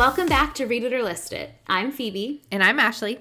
Welcome back to Read It or List It. I'm Phoebe. And I'm Ashley.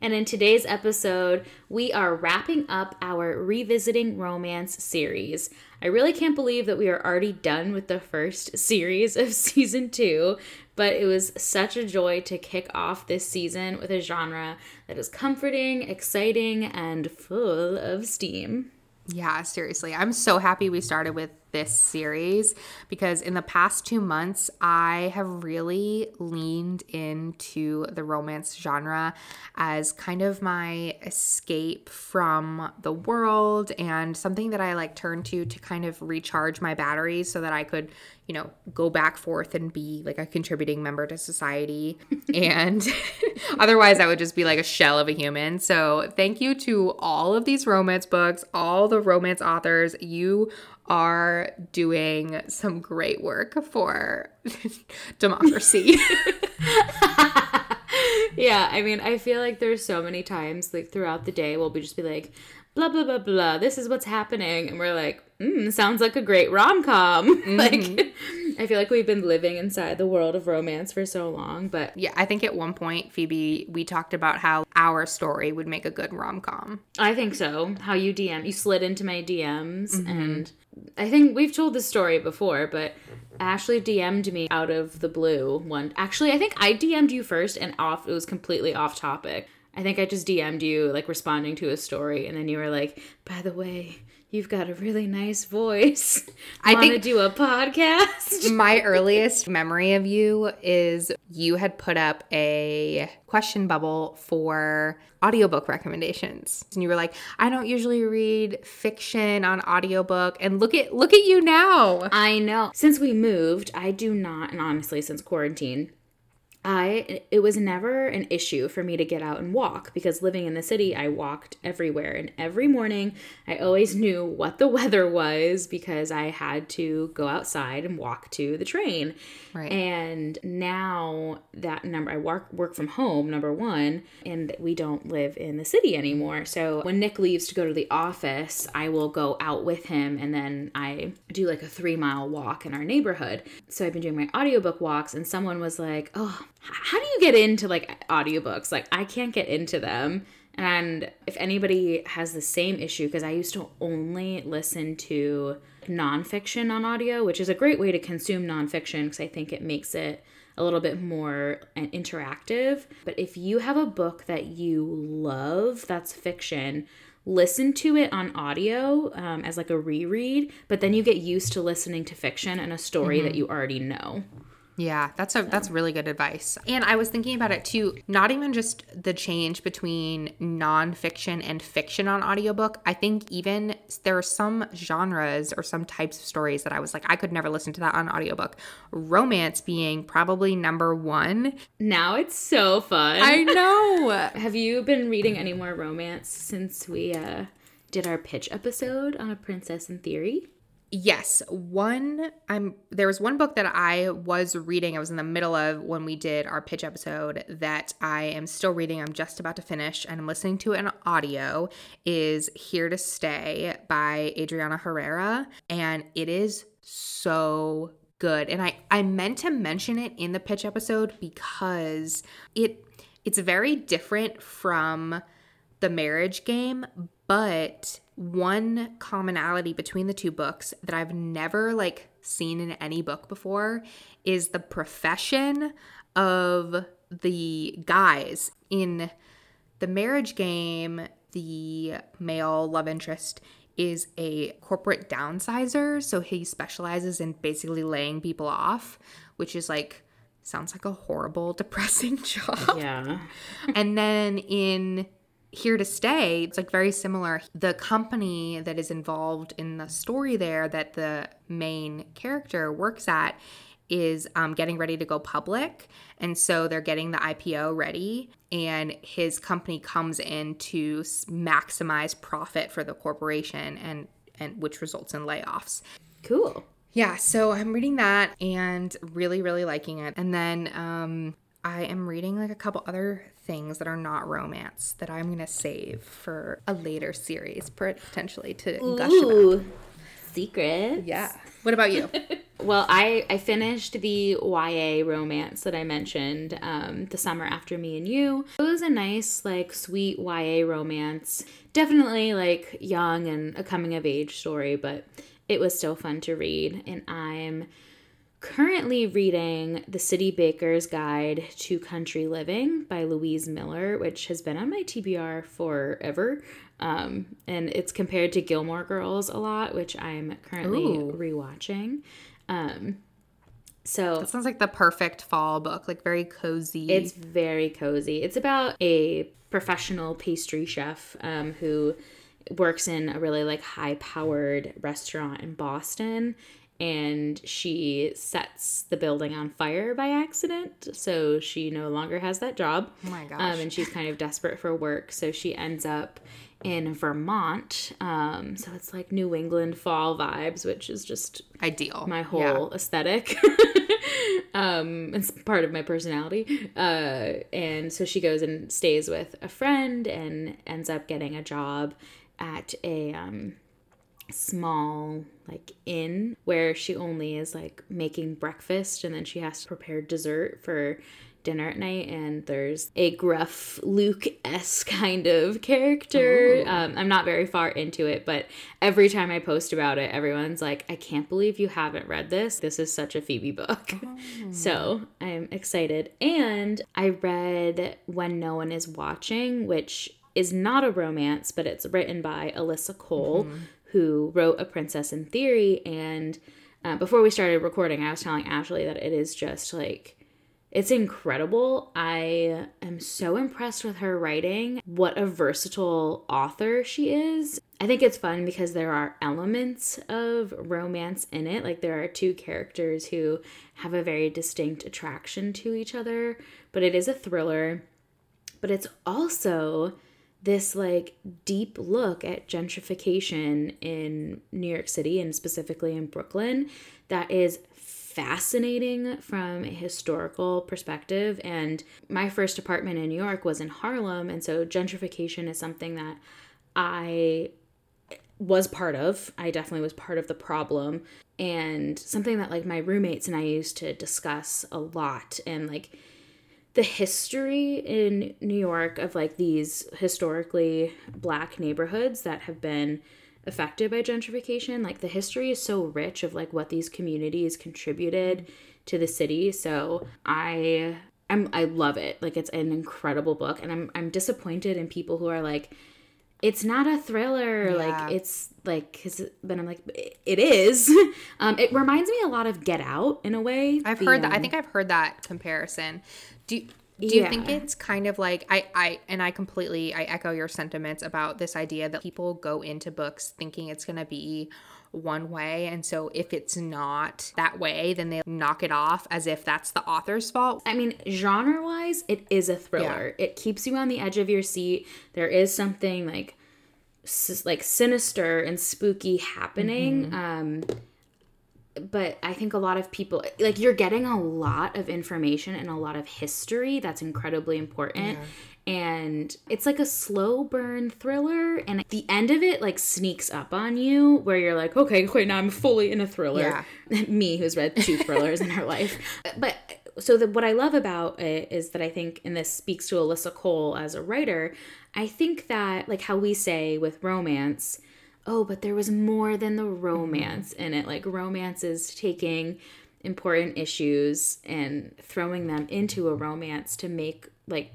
And in today's episode, we are wrapping up our Revisiting Romance series. I really can't believe that we are already done with the first series of season two, but it was such a joy to kick off this season with a genre that is comforting, exciting, and full of steam. Yeah, seriously. I'm so happy we started with this series because in the past two months, I have really leaned into the romance genre as kind of my escape from the world and something that I like turn to to kind of recharge my batteries so that I could, you know, go back forth and be like a contributing member to society. and otherwise, I would just be like a shell of a human. So, thank you to all of these romance books, all the romance authors. You are doing some great work for democracy. yeah, I mean, I feel like there's so many times like throughout the day we'll be just be like, blah blah blah blah. This is what's happening, and we're like, mm, sounds like a great rom com. Mm-hmm. like, I feel like we've been living inside the world of romance for so long. But yeah, I think at one point, Phoebe, we talked about how our story would make a good rom com. I think so. How you DM, you slid into my DMs, mm-hmm. and I think we've told this story before, but Ashley DM'd me out of the blue one. Actually, I think I DM'd you first, and off. It was completely off topic. I think I just DM'd you like responding to a story, and then you were like, "By the way, you've got a really nice voice. I want to do a podcast. my earliest memory of you is you had put up a question bubble for audiobook recommendations. And you were like, I don't usually read fiction on audiobook and look at look at you now. I know. Since we moved, I do not and honestly since quarantine, I it was never an issue for me to get out and walk because living in the city I walked everywhere and every morning I always knew what the weather was because I had to go outside and walk to the train. Right. And now that number I work work from home number 1 and we don't live in the city anymore. So when Nick leaves to go to the office, I will go out with him and then I do like a 3 mile walk in our neighborhood. So I've been doing my audiobook walks and someone was like, "Oh, how do you get into like audiobooks? Like I can't get into them. And if anybody has the same issue, because I used to only listen to nonfiction on audio, which is a great way to consume nonfiction because I think it makes it a little bit more uh, interactive. But if you have a book that you love that's fiction, listen to it on audio um, as like a reread, but then you get used to listening to fiction and a story mm-hmm. that you already know. Yeah, that's a that's really good advice. And I was thinking about it too, not even just the change between nonfiction and fiction on audiobook. I think even there are some genres or some types of stories that I was like, I could never listen to that on audiobook. Romance being probably number one. Now it's so fun. I know. Have you been reading any more romance since we uh did our pitch episode on a princess in theory? Yes, one I'm there was one book that I was reading. I was in the middle of when we did our pitch episode that I am still reading. I'm just about to finish and I'm listening to an audio is Here to Stay by Adriana Herrera and it is so good. And I I meant to mention it in the pitch episode because it it's very different from the marriage game, but one commonality between the two books that I've never like seen in any book before is the profession of the guys. In the marriage game the male love interest is a corporate downsizer so he specializes in basically laying people off which is like sounds like a horrible depressing job. Yeah. And then in here to stay it's like very similar. The company that is involved in the story there that the main character works at is um, getting ready to go public and so they're getting the ipo ready and his company comes in to maximize profit for the corporation and and which results in layoffs. Cool. Yeah so i'm reading that and really really liking it. And then um I am reading like a couple other things that are not romance that I'm gonna save for a later series, potentially to Ooh, gush about. Secrets. Yeah. What about you? Well, I, I finished the YA romance that I mentioned, um, The Summer After Me and You. It was a nice, like, sweet YA romance. Definitely, like, young and a coming of age story, but it was still fun to read. And I'm currently reading The City Baker's Guide to Country Living by Louise Miller, which has been on my TBR forever. Um, and it's compared to Gilmore Girls a lot, which I'm currently Ooh. rewatching. Um, so That sounds like the perfect fall book, like very cozy. it's very cozy. It's about a professional pastry chef um, who works in a really like high powered restaurant in Boston and she sets the building on fire by accident so she no longer has that job oh my gosh. um, and she's kind of desperate for work so she ends up in vermont um, so it's like new england fall vibes which is just Ideal. my whole Yeah. aesthetic. um, it's part of my personality. Uh, and so she goes and stays with a friend and ends up getting a job at a um, small like inn where she only is like making breakfast and then she has to prepare dessert for dinner at night and there's a gruff luke-esque kind of character. Um, i'm not very far into it but every time i post about it everyone's like i can't believe you haven't read this. This is such a phoebe book. So i'm excited. And i read when no one is watching which is not a romance but it's written by alyssa cole who wrote a princess in theory and uh, before we started recording i was telling ashley that it is just like it's incredible. I am so impressed with her writing. What a versatile author she is. I think it's fun because there are elements of romance in it. Like there are two characters who have a very distinct attraction to each other, but it is a thriller. But it's also this like deep look at gentrification in New York City and specifically in Brooklyn that is fascinating from a historical perspective. And my first apartment in New York was in Harlem. And so gentrification is something that I was part of. I definitely was part of the problem. And something that like my roommates and I used to discuss a lot. And like, the history in New York of like these historically black neighborhoods that have been affected by gentrification like the history is so rich of like what these communities contributed to the city. So i i'm i love it. Like it's an incredible book and i'm i'm disappointed in people who are like it's not a thriller Yeah. like it's like but i'm like it is um it reminds me a lot of get out in a way I've The, heard that. I um, think I've heard that comparison. Do you, do you think it's kind of like I I and I completely I echo your sentiments about this idea that people go into books thinking it's going to be one way and so if it's not that way then they knock it off as if that's the author's fault. I mean, genre wise, it is a thriller. It keeps you on the edge of your seat. There is something like s- like sinister and spooky happening. Um but I think a lot of people like you're getting a lot of information and a lot of history that's incredibly important. And it's like a slow burn thriller and the end of it like sneaks up on you where you're like, okay, wait, now I'm fully in a thriller. yeah. Me who's read two thrillers in her life. But so the, what I love about it is that I think, and this speaks to Alyssa Cole as a writer, I think that like how we say with romance, oh, but there was more than the romance in it. Like romance is taking important issues and throwing them into a romance to make like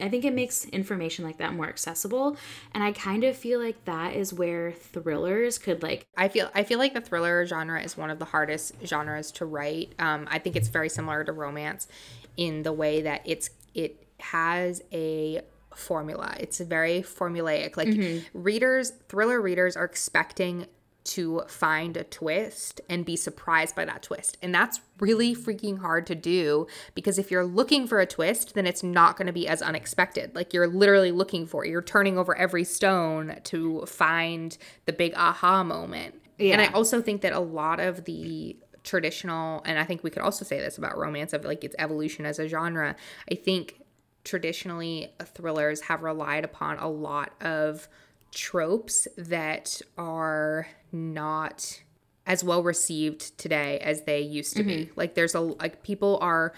I think it makes information like that more accessible. And I kind of feel like that is where thrillers could like I feel I feel like the thriller genre is one of the hardest genres to write. Um, I think it's very similar to romance in the way that it's it has a formula. It's very formulaic. Like readers, thriller readers are expecting to find a twist and be surprised by that twist. And that's really freaking hard to do because if you're looking for a twist, then it's not going to be as unexpected. Like you're literally looking for it. You're turning over every stone to find the big aha moment. And I also think that a lot of the traditional and I think we could also say this about romance of like its evolution as a genre. I think traditionally thrillers have relied upon a lot of tropes that are not as well received today as they used to be. Like there's a like people are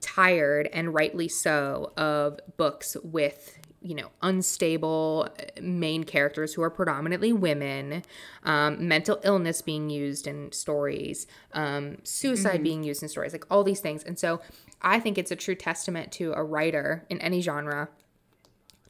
tired and rightly so of books with you know unstable uh, main characters who are predominantly women um, mental illness being used in stories um, suicide being used in stories like all these things. And so i think it's a true testament to a writer in any genre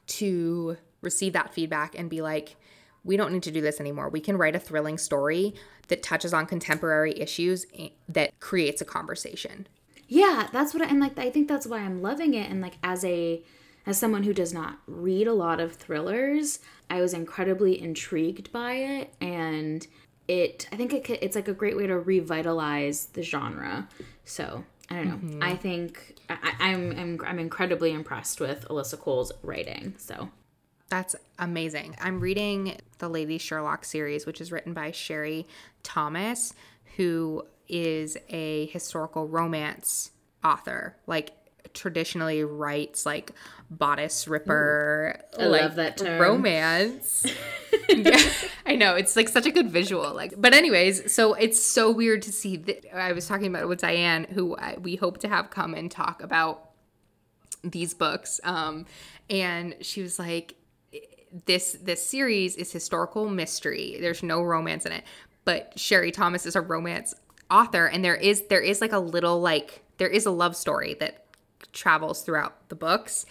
to receive that feedback and be like we don't need to do this anymore we can write a thrilling story that touches on contemporary issues that creates a conversation Yeah, that's what I, and like I think that's why I'm loving it and like as a as someone who does not read a lot of thrillers, I was incredibly intrigued by it and it I think it, it's like a great way to revitalize the genre. So, I don't know. Mm-hmm. I think I, I- I'm, I'm I'm incredibly impressed with Alyssa Cole's writing. So, That's amazing. I'm reading the Lady Sherlock series, which is written by Sherry Thomas, who is a historical romance author. Like traditionally writes like bodice ripper. I like, love that term. Romance. yeah, I know it's like such a good visual. Like, but anyways, so it's so weird to see that. I was talking about it with Diane, who I, we hope to have come and talk about these books um and she was like this this series is historical mystery. There's no romance in it. But sherry thomas is a romance author and there is there is like a little like there is a love story that travels throughout the books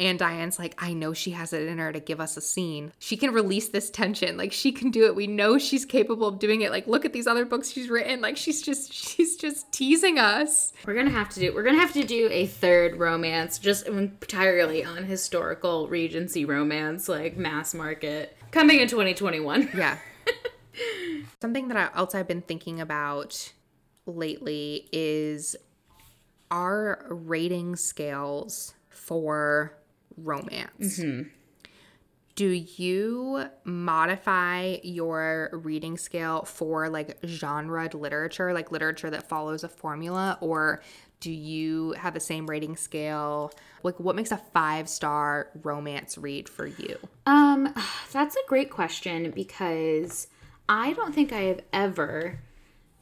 and Diane's like, I know she has it in her to give us a scene. She can release this tension. Like she can do it. We know she's capable of doing it. Like look at these other books she's written. Like she's just she's just teasing us. we're to have to do we're to have to do a third romance just entirely on historical regency romance like mass market coming in 2021. Yeah. Something that I, else I've been thinking about lately is our rating scales for romance. Do you modify your reading scale for like genre literature, like literature that follows a formula, or do you have the same rating scale? Like, what makes a five star romance read for you? Um, that's a great question because I don't think I have ever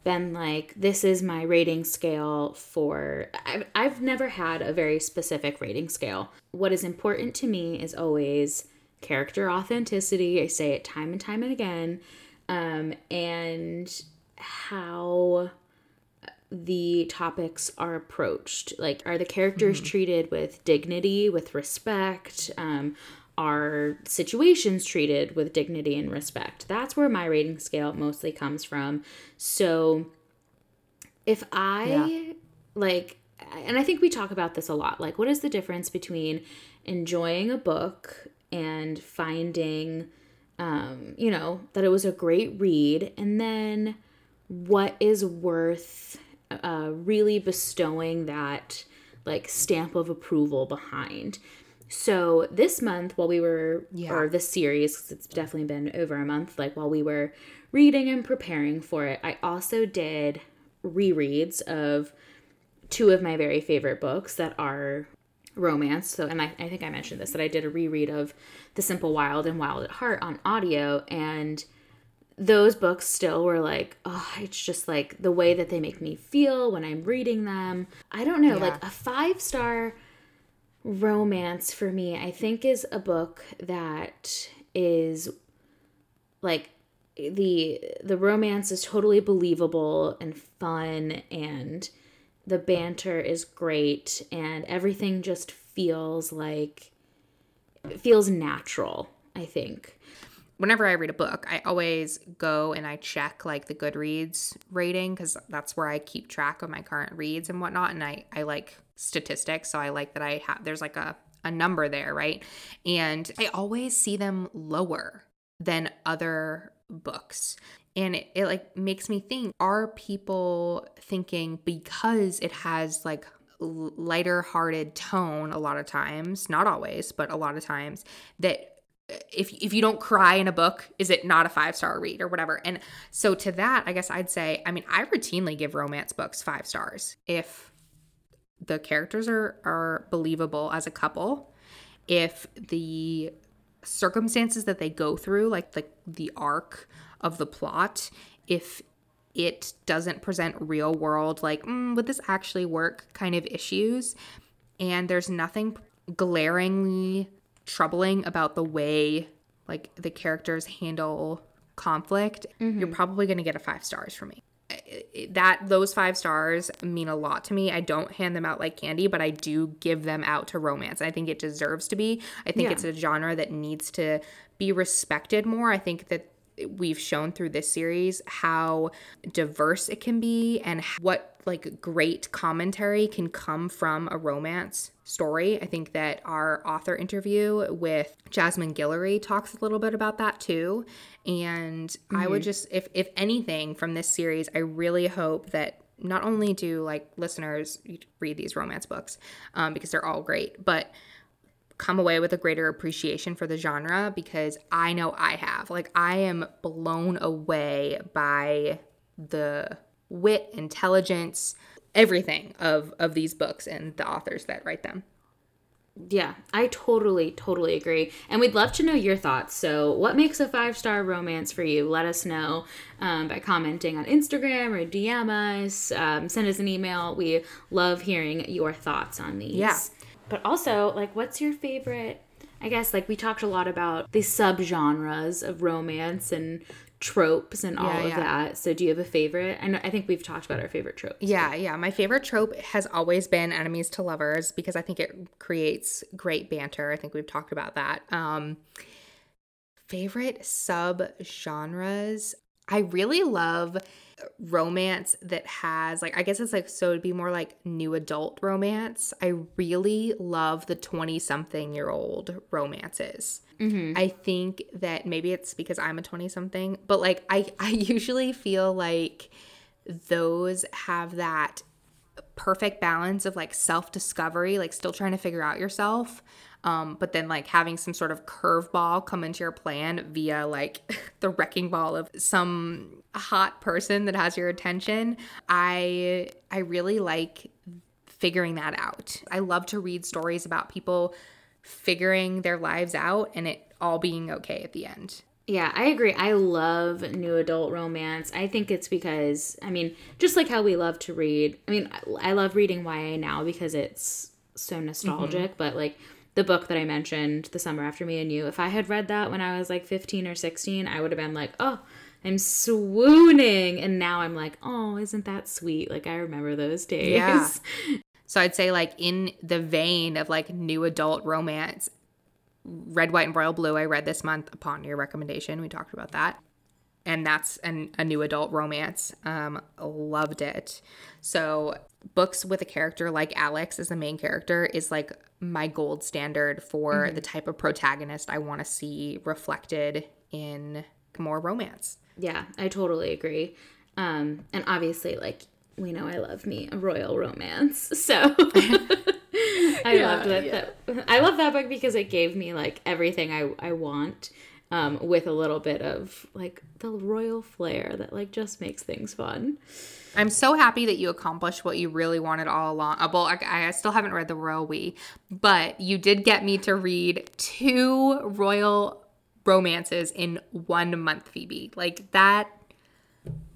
been like, this is my rating scale for. I've, I've never had a very specific rating scale. What is important to me is always character authenticity. I say it time and time and again. Um, and how the topics are approached like are the characters treated with dignity with respect um, are situations treated with dignity and respect that's where my rating scale mostly comes from so if i Yeah. like and i think we talk about this a lot like what is the difference between enjoying a book and finding um, you know that it was a great read and then what is worth uh, really bestowing that like stamp of approval behind. So this month, while we were, Yeah. or this series, 'cause it's definitely been over a month, like while we were reading and preparing for it, I also did rereads of two of my very favorite books that are romance. So, and I, I think I mentioned this that I did a reread of The Simple Wild and Wild at Heart on audio, and those books still were like, oh, it's just like the way that they make me feel when I'm reading them. I don't know, like a five star romance for me, I think is a book that is like the the romance is totally believable and fun and the banter is great and everything just feels like feels natural, I think. whenever I read a book, I always go and I check like the Goodreads rating because that's where I keep track of my current reads and whatnot. And I, I like statistics. So I like that I have, there's like a, a number there, right? And I always see them lower than other books. And it, it like makes me think are people thinking because it has like lighter hearted tone a lot of times, not always, but a lot of times, that uh, if if you don't cry in a book, is it not a five star read or whatever? And so to that, I guess I'd say, I mean, I routinely give romance books five stars if the characters are are believable as a couple, if the circumstances that they go through, like the the arc of the plot, if it doesn't present real world, like, mm, would this actually work kind of issues. And there's nothing glaringly troubling about the way like the characters handle conflict, mm-hmm. you're probably going to get a five stars from me. That those five stars mean a lot to me. I don't hand them out like candy, but I do give them out to romance. I think it deserves to be. I think yeah. it's a genre that needs to be respected more. I think that we've shown through this series how diverse it can be and what like great commentary can come from a romance story. I think that our author interview with Jasmine Guillory talks a little bit about that too. And mm-hmm. I would mm-hmm. just if if anything from this series, I really hope that not only do like listeners read these romance books um, because they're all great, but come away with a greater appreciation for the genre because I know I have. Like, I am blown away by the wit, intelligence, everything of of these books and the authors that write them. Yeah, I totally, totally agree. And we'd love to know your thoughts. So, what makes a five star romance for you? Let us know um, by commenting on Instagram or DM us. Um, send us an email. We love hearing your thoughts on these. Yeah. But also, like, what's your favorite? I guess, like, we talked a lot about the subgenres of romance and tropes and all yeah, of yeah. that. So do you have a favorite? I know I think we've talked about our favorite tropes. Yeah, yeah. My favorite trope has always been enemies to lovers because I think it creates great banter. I think we've talked about that. Um favorite sub genres. I really love romance that has like I guess it's like so it'd be more like new adult romance. I really love the 20 something year old romances. Mm-hmm. I think that maybe it's because I'm a 20 something, but like I I usually feel like those have that perfect balance of like self discovery, like still trying to figure out yourself, um, but then like having some sort of curveball come into your plan via like the wrecking ball of some hot person that has your attention. I I really like figuring that out. I love to read stories about people figuring their lives out and it all being okay at the end. Yeah, I agree. I love new adult romance. I think it's because, I mean, just like how we love to read. I mean, I love reading YA now because it's so nostalgic, mm-hmm. but like the book that I mentioned, The Summer After Me and You, if I had read that when I was like 15 or 16, I would have been like, oh, I'm swooning. And now I'm like, oh, isn't that sweet? Like, I remember those days. Yeah. So I'd say, like, in the vein of like new adult romance, Red, White, and Royal Blue, I read this month upon your recommendation. We talked about that. And that's an, a new adult romance. Um, loved it. So, books with a character like Alex as the main character is like my gold standard for mm-hmm. the type of protagonist I want to see reflected in more romance. Yeah, I totally agree. Um, and obviously, like, we know I love me a royal romance. So. I yeah, loved that, yeah. that. I love that book because it gave me like everything I I want, um, with a little bit of like the royal flair that like just makes things fun. I'm so happy that you accomplished what you really wanted all along. Uh, well, I, I still haven't read the Royal We, but you did get me to read two royal romances in one month, Phoebe. Like that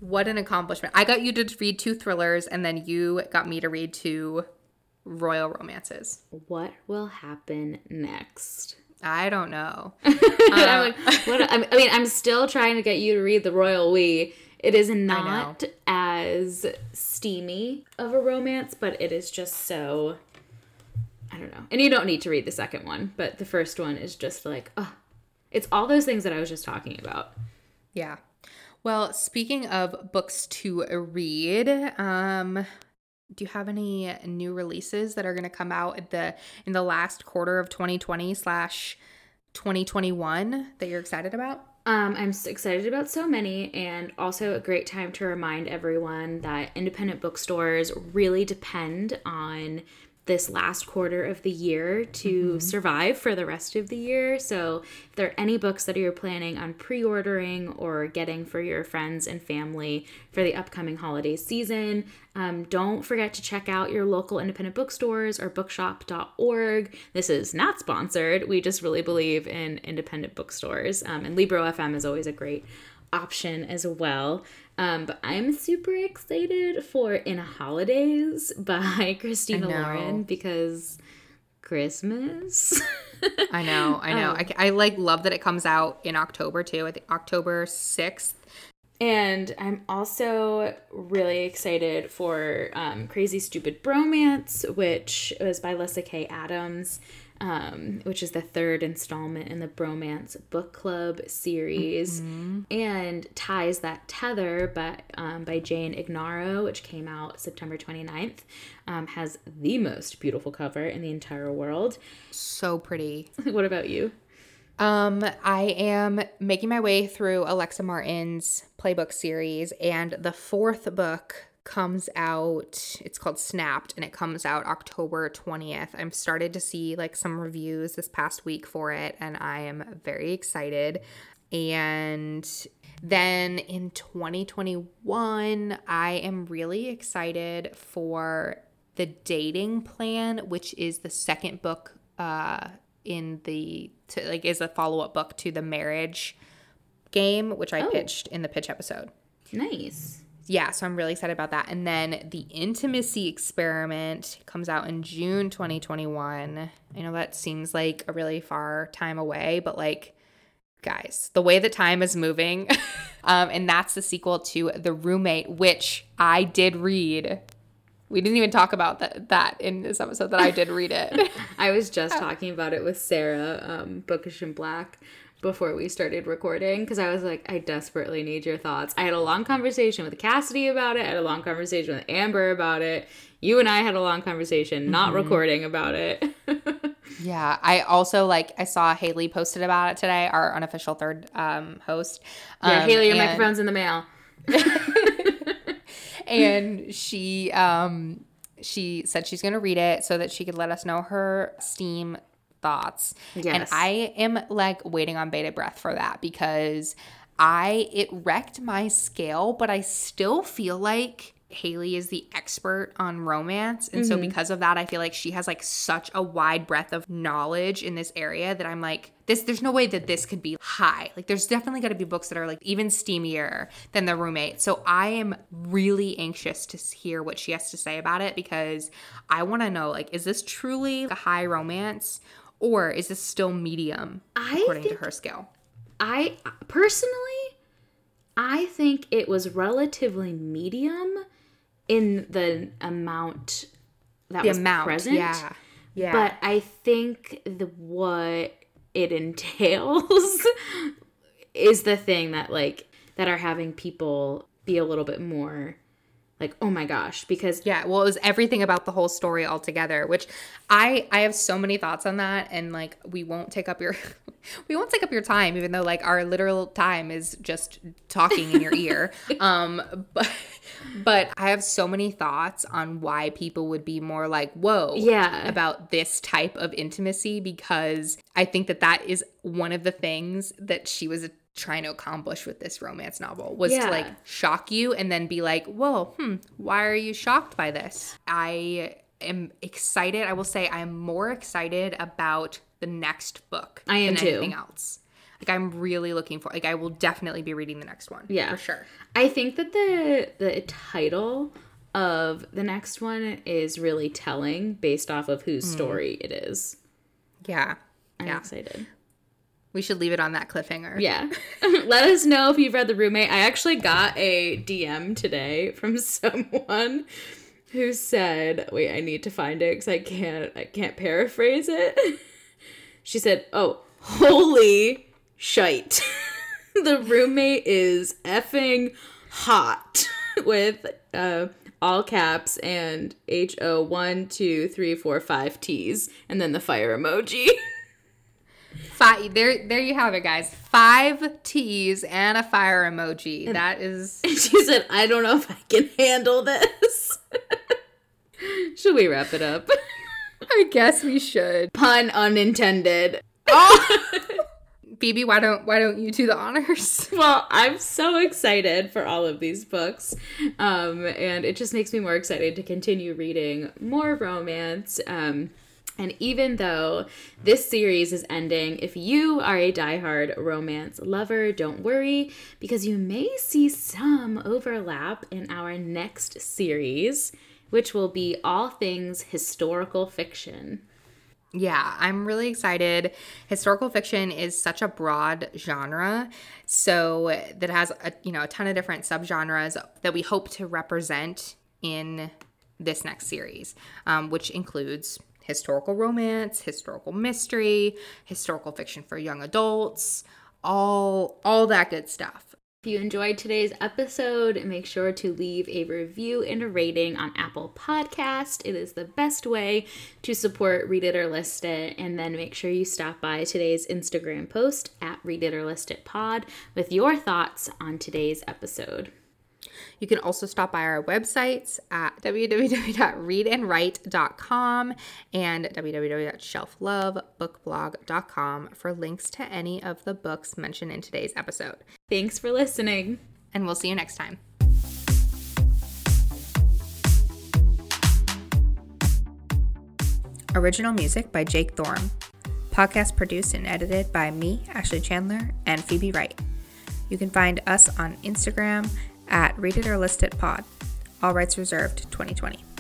what an accomplishment. I got you to read two thrillers and then you got me to read two royal romances. What will happen next? I don't know. uh, like, what, I mean, I'm still trying to get you to read the Royal We. It is not as steamy of a romance, but it is just so. I don't know. And you don't need to read the second one, but the first one is just like, oh, it's all those things that I was just talking about. Yeah. Well, speaking of books to read, um, do you have any new releases that are going to come out at the in the last quarter of 2020 slash 2021 that you're excited about? Um, I'm excited about so many, and also a great time to remind everyone that independent bookstores really depend on this last quarter of the year to mm-hmm. survive for the rest of the year. So, if there are any books that you're planning on pre ordering or getting for your friends and family for the upcoming holiday season, um, don't forget to check out your local independent bookstores or bookshop.org. This is not sponsored. We just really believe in independent bookstores. Um, and Libro FM is always a great option as well. Um, but I'm super excited for In a Holidaze by Christina. Lauren because Christmas. I know, I know. Um, I, I like love that it comes out in October too. I think October sixth. And I'm also really excited for um, Crazy Stupid Bromance, which was by Lyssa Kay Adams, um, which is the third installment in the Bromance Book Club series, and Ties That Tether by, um, by Jane Igharo, which came out September 29th, um, has the most beautiful cover in the entire world. So pretty. what about you? Um, I am making my way through Alexa Martin's playbook series, and the fourth book comes out. It's called Snapped, and it comes out October 20th. I'm started to see like some reviews this past week for it, and I am very excited. And then in 2021, I am really excited for The Dating Plan, which is the second book uh, in the, to, like, is a follow up book to the marriage game, which I Oh. pitched in the pitch episode. Nice. Yeah, so I'm really excited about that. And then The Intimacy Experiment comes out in June 2021. I know that seems like a really far time away, but like, guys, the way that time is moving. um, and that's the sequel to The Roommate, which I did read. We didn't even talk about that, that in this episode that I did read it. I was just talking about it with Sarah, um, Bookish and Black, before we started recording because I was like, I desperately need your thoughts. I had a long conversation with Cassidy about it. I had a long conversation with Amber about it. You and I had a long conversation, not recording about it. Yeah, I also like I saw Haley posted about it today, our unofficial third um, host. yeah, Um, Haley, your and- microphone's in the mail. and she um she said she's going to read it so that she could let us know her steam thoughts. And i am like waiting on bated breath for that because i it wrecked my scale but i still feel like haley is the expert on romance. And so mm-hmm. because of that i feel like she has like such a wide breadth of knowledge in this area that i'm like this there's no way that this could be high. Like there's definitely got to be books that are like even steamier than the roommate. So i am really anxious to hear what she has to say about it because i want to know like is this truly a high romance or is this still medium I according to her scale I personally, I think it was relatively medium in the amount that the was amount present. yeah yeah But I think the what it entails is the thing that like that are having people be a little bit more like, oh my gosh, because Yeah, well, it was everything about the whole story altogether, which I I have so many thoughts on that, and like we won't take up your we won't take up your time, even though like our literal time is just talking in your ear. Um, but but I have so many thoughts on why people would be more like whoa, Yeah. about this type of intimacy because I think that that is one of the things that she was trying to accomplish with this romance novel was Yeah. to like shock you and then be like, whoa, hmm, why are you shocked by this? I am excited. I will say I'm more excited about the next book I am than too. anything else. Like I'm really looking for like I will definitely be reading the next one. Yeah. For sure. I think that the the title of the next one is really telling based off of whose story it is. Yeah. I'm Yeah. excited. We should leave it on that cliffhanger. Yeah. Let us know if you've read The Roommate. I actually got a DM today from someone who said, "Wait, I need to find it cuz I can't I can't paraphrase it." She said, "Oh, holy shite. the Roommate is effing hot with uh all caps and H O one, two, three, four, five T's, and then the fire emoji. Five, there, there you have it, guys. Five T's and a fire emoji. That is And she said, I don't know if I can handle this. Should we wrap it up? I guess we should. Pun unintended. Oh. Phoebe, why don't why don't you do the honors? Well, I'm so excited for all of these books. Um, and it just makes me more excited to continue reading more romance. Um, And even though this series is ending, if you are a diehard romance lover, don't worry because you may see some overlap in our next series, which will be all things historical fiction. Yeah, I'm really excited. Historical fiction is such a broad genre, so that has a you know a ton of different subgenres that we hope to represent in this next series, um, which includes historical romance, historical mystery, historical fiction for young adults, all all that good stuff. If you enjoyed today's episode, make sure to leave a review and a rating on Apple Podcast. It is the best way to support Read It or List It. And then make sure you stop by today's Instagram post at Read It or List It Pod with your thoughts on today's episode. You can also stop by our websites at www.readandwrite.com and www.shelflovebookblog.com for links to any of the books mentioned in today's episode. Thanks for listening. And we'll see you next time. Original music by Jake Thorne. Podcast produced and edited by me, Ashley Chandler, and Phoebe Wright. You can find us on Instagram at Read It or List It Pod. All rights reserved 2020.